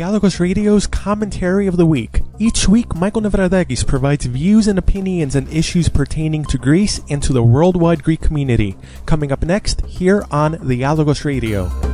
Dialogos Radio's Commentary of the Week. Each week, Michael Nevradakis provides views and opinions on issues pertaining to Greece and to the worldwide Greek community. Coming up next, here on Dialogos Radio.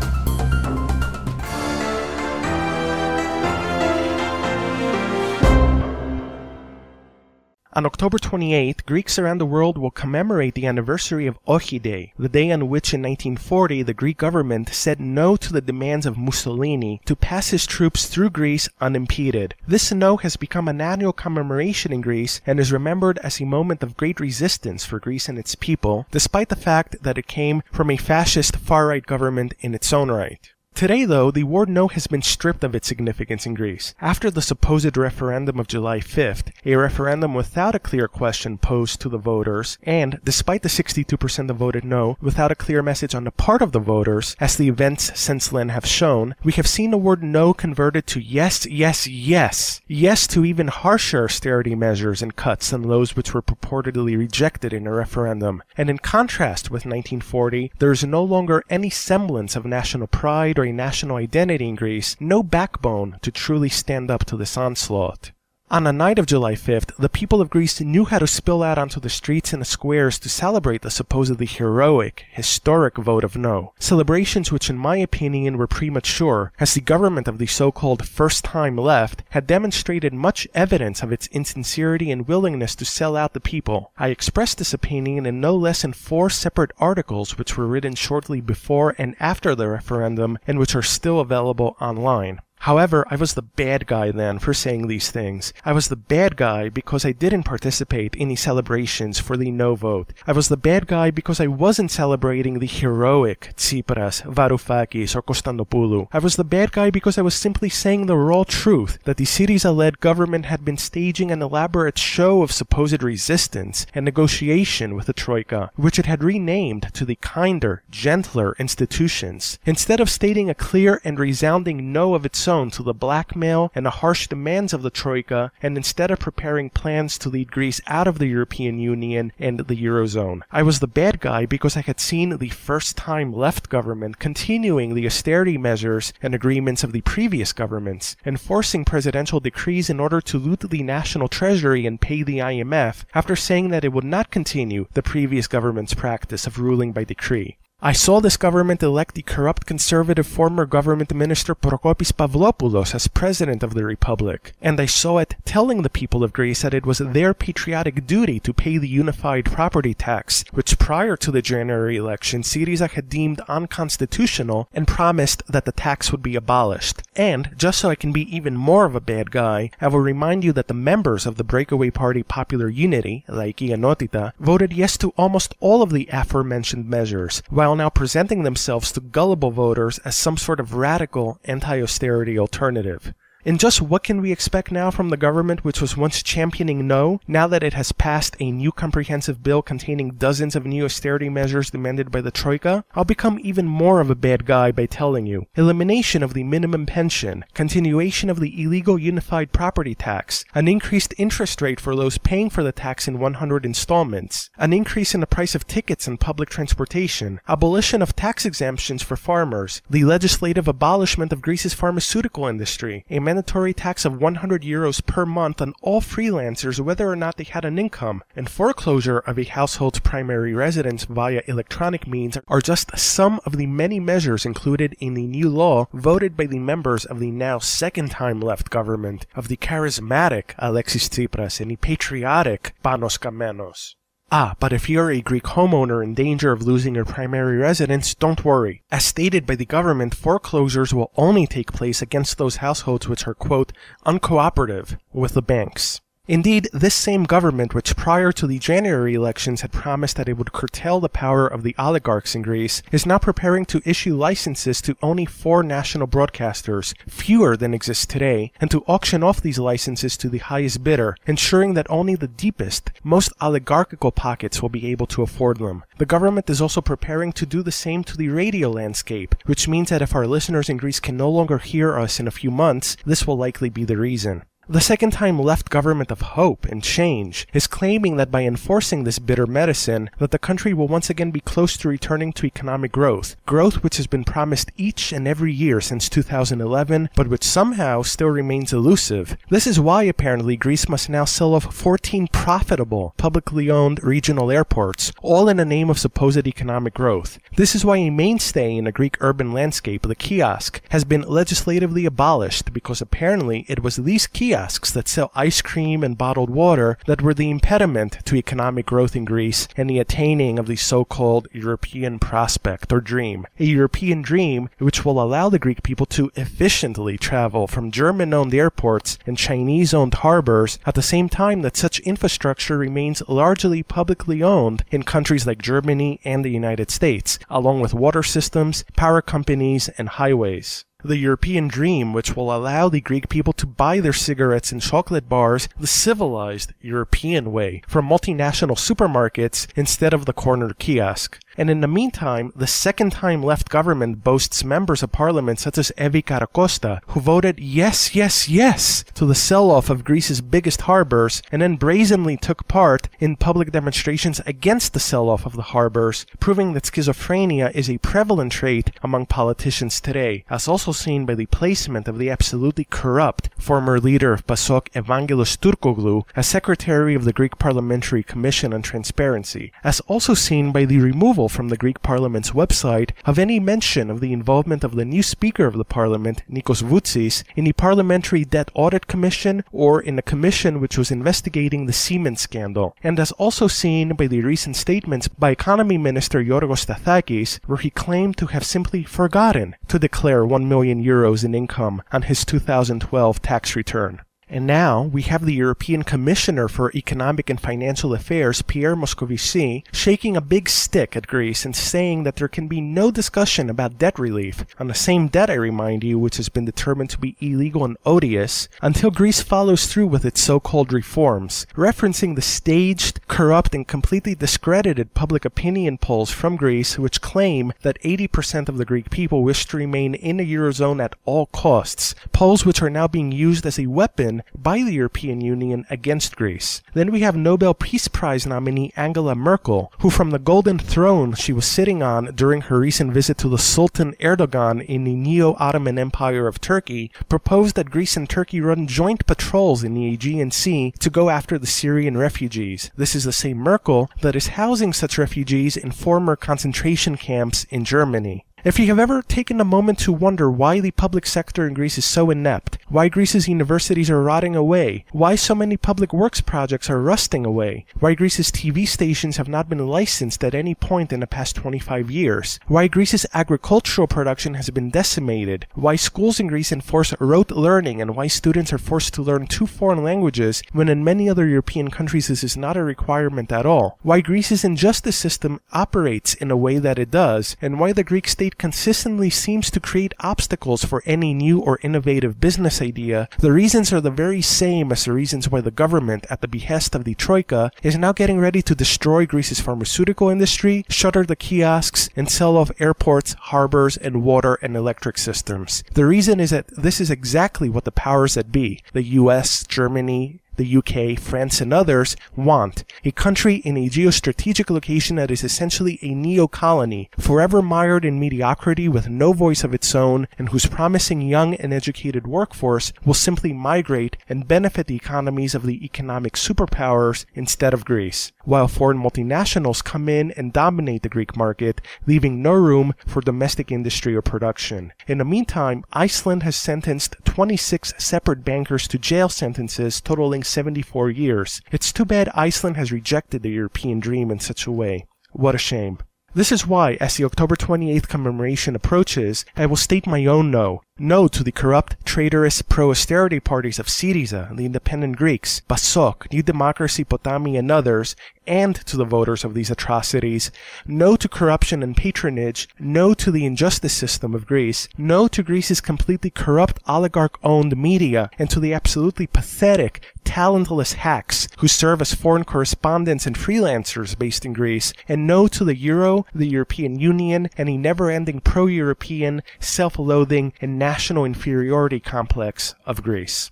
On October 28th, Greeks around the world will commemorate the anniversary of Ochi Day, the day on which in 1940 the Greek government said no to the demands of Mussolini to pass his troops through Greece unimpeded. This no has become an annual commemoration in Greece and is remembered as a moment of great resistance for Greece and its people, despite the fact that it came from a fascist far-right government in its own right. Today, though, the word no has been stripped of its significance in Greece. After the supposed referendum of July 5th, a referendum without a clear question posed to the voters, and, despite the 62% that voted no, without a clear message on the part of the voters, as the events since then have shown, we have seen the word no converted to yes, yes, yes. Yes to even harsher austerity measures and cuts than those which were purportedly rejected in a referendum. And in contrast with 1940, there is no longer any semblance of national pride or national identity in Greece, no backbone to truly stand up to this onslaught. On the night of July 5th, the people of Greece knew how to spill out onto the streets and the squares to celebrate the supposedly heroic, historic vote of no. Celebrations which in my opinion were premature, as the government of the so-called first time left had demonstrated much evidence of its insincerity and willingness to sell out the people. I expressed this opinion in no less than four separate articles which were written shortly before and after the referendum and which are still available online. However, I was the bad guy then for saying these things. I was the bad guy because I didn't participate in the celebrations for the no vote. I was the bad guy because I wasn't celebrating the heroic Tsipras, Varoufakis, or Konstantopoulou. I was the bad guy because I was simply saying the raw truth that the Syriza-led government had been staging an elaborate show of supposed resistance and negotiation with the Troika, which it had renamed to the kinder, gentler institutions. Instead of stating a clear and resounding no of its own to the blackmail and the harsh demands of the Troika, and instead of preparing plans to lead Greece out of the European Union and the Eurozone. I was the bad guy because I had seen the first time left government continuing the austerity measures and agreements of the previous governments, enforcing presidential decrees in order to loot the national treasury and pay the IMF, after saying that it would not continue the previous government's practice of ruling by decree. I saw this government elect the corrupt conservative former government minister Prokopis Pavlopoulos as president of the republic, and I saw it telling the people of Greece that it was their patriotic duty to pay the unified property tax, which prior to the January election Syriza had deemed unconstitutional and promised that the tax would be abolished. And, just so I can be even more of a bad guy, I will remind you that the members of the breakaway party Popular Unity, Laiki Enotita, voted yes to almost all of the aforementioned measures, while now presenting themselves to gullible voters as some sort of radical anti-austerity alternative. And just what can we expect now from the government which was once championing no, now that it has passed a new comprehensive bill containing dozens of new austerity measures demanded by the Troika? I'll become even more of a bad guy by telling you. Elimination of the minimum pension, continuation of the illegal unified property tax, an increased interest rate for those paying for the tax in 100 installments, an increase in the price of tickets and public transportation, abolition of tax exemptions for farmers, the legislative abolishment of Greece's pharmaceutical industry, a mandatory tax of 100 euros per month on all freelancers whether or not they had an income, and foreclosure of a household's primary residence via electronic means are just some of the many measures included in the new law voted by the members of the now second time left government of the charismatic Alexis Tsipras and the patriotic Panos Kammenos. Ah, but if you're a Greek homeowner in danger of losing your primary residence, don't worry. As stated by the government, foreclosures will only take place against those households which are, quote, uncooperative with the banks. Indeed, this same government, which prior to the January elections had promised that it would curtail the power of the oligarchs in Greece, is now preparing to issue licenses to only four national broadcasters, fewer than exist today, and to auction off these licenses to the highest bidder, ensuring that only the deepest, most oligarchical pockets will be able to afford them. The government is also preparing to do the same to the radio landscape, which means that if our listeners in Greece can no longer hear us in a few months, this will likely be the reason. The second time left government of hope and change is claiming that by enforcing this bitter medicine, that the country will once again be close to returning to economic growth. Growth which has been promised each and every year since 2011, but which somehow still remains elusive. This is why apparently Greece must now sell off 14 profitable, publicly owned regional airports, all in the name of supposed economic growth. This is why a mainstay in the Greek urban landscape, the kiosk, has been legislatively abolished because apparently it was these kiosks kiosks that sell ice cream and bottled water that were the impediment to economic growth in Greece and the attaining of the so-called European prospect or dream. A European dream which will allow the Greek people to efficiently travel from German-owned airports and Chinese-owned harbors at the same time that such infrastructure remains largely publicly owned in countries like Germany and the United States, along with water systems, power companies, and highways the European dream, which will allow the Greek people to buy their cigarettes and chocolate bars the civilized European way from multinational supermarkets instead of the corner kiosk. And in the meantime, the second time left government boasts members of parliament such as Evi Karakosta, who voted yes, yes, yes to the sell-off of Greece's biggest harbors, and then brazenly took part in public demonstrations against the sell-off of the harbors, proving that schizophrenia is a prevalent trait among politicians today, as also seen by the placement of the absolutely corrupt former leader of PASOK Evangelos Turkoglu as secretary of the Greek Parliamentary Commission on Transparency, as also seen by the removal removal from the Greek Parliament's website of any mention of the involvement of the new Speaker of the Parliament, Nikos Voutsis, in the Parliamentary Debt Audit Commission or in the commission which was investigating the Siemens scandal, and as also seen by the recent statements by Economy Minister Yorgos Stathakis, where he claimed to have simply forgotten to declare 1 million euros in income on his 2012 tax return. And now we have the European Commissioner for Economic and Financial Affairs, Pierre Moscovici, shaking a big stick at Greece and saying that there can be no discussion about debt relief on the same debt, I remind you, which has been determined to be illegal and odious until Greece follows through with its so-called reforms, referencing the staged, corrupt, and completely discredited public opinion polls from Greece which claim that 80% of the Greek people wish to remain in the Eurozone at all costs, polls which are now being used as a weapon by the European Union against Greece. Then we have Nobel Peace Prize nominee Angela Merkel, who from the golden throne she was sitting on during her recent visit to the Sultan Erdogan in the Neo-Ottoman Empire of Turkey, proposed that Greece and Turkey run joint patrols in the Aegean Sea to go after the Syrian refugees. This is the same Merkel that is housing such refugees in former concentration camps in Germany. If you have ever taken a moment to wonder why the public sector in Greece is so inept, why Greece's universities are rotting away, why so many public works projects are rusting away, why Greece's TV stations have not been licensed at any point in the past 25 years, why Greece's agricultural production has been decimated, why schools in Greece enforce rote learning and why students are forced to learn two foreign languages when in many other European countries this is not a requirement at all, why Greece's injustice system operates in a way that it does, and why the Greek state consistently seems to create obstacles for any new or innovative business idea, the reasons are the very same as the reasons why the government, at the behest of the Troika, is now getting ready to destroy Greece's pharmaceutical industry, shutter the kiosks, and sell off airports, harbors, and water and electric systems. The reason is that this is exactly what the powers that be, the US, Germany, the UK, France, and others want. A country in a geostrategic location that is essentially a neo-colony, forever mired in mediocrity with no voice of its own, and whose promising young and educated workforce will simply migrate and benefit the economies of the economic superpowers instead of Greece, while foreign multinationals come in and dominate the Greek market, leaving no room for domestic industry or production. In the meantime, Iceland has sentenced 26 separate bankers to jail sentences totaling 74 years. It's too bad Iceland has rejected the European dream in such a way. What a shame. This is why, as the October 28th commemoration approaches, I will state my own no. No to the corrupt, traitorous, pro-austerity parties of Syriza, the independent Greeks, PASOK, New Democracy, Potami, and others, and to the voters of these atrocities. No to corruption and patronage. No to the injustice system of Greece. No to Greece's completely corrupt oligarch-owned media, and to the absolutely pathetic, talentless hacks who serve as foreign correspondents and freelancers based in Greece. And no to the Euro, the European Union, and a never-ending pro-European, self-loathing, and national inferiority complex of Greece.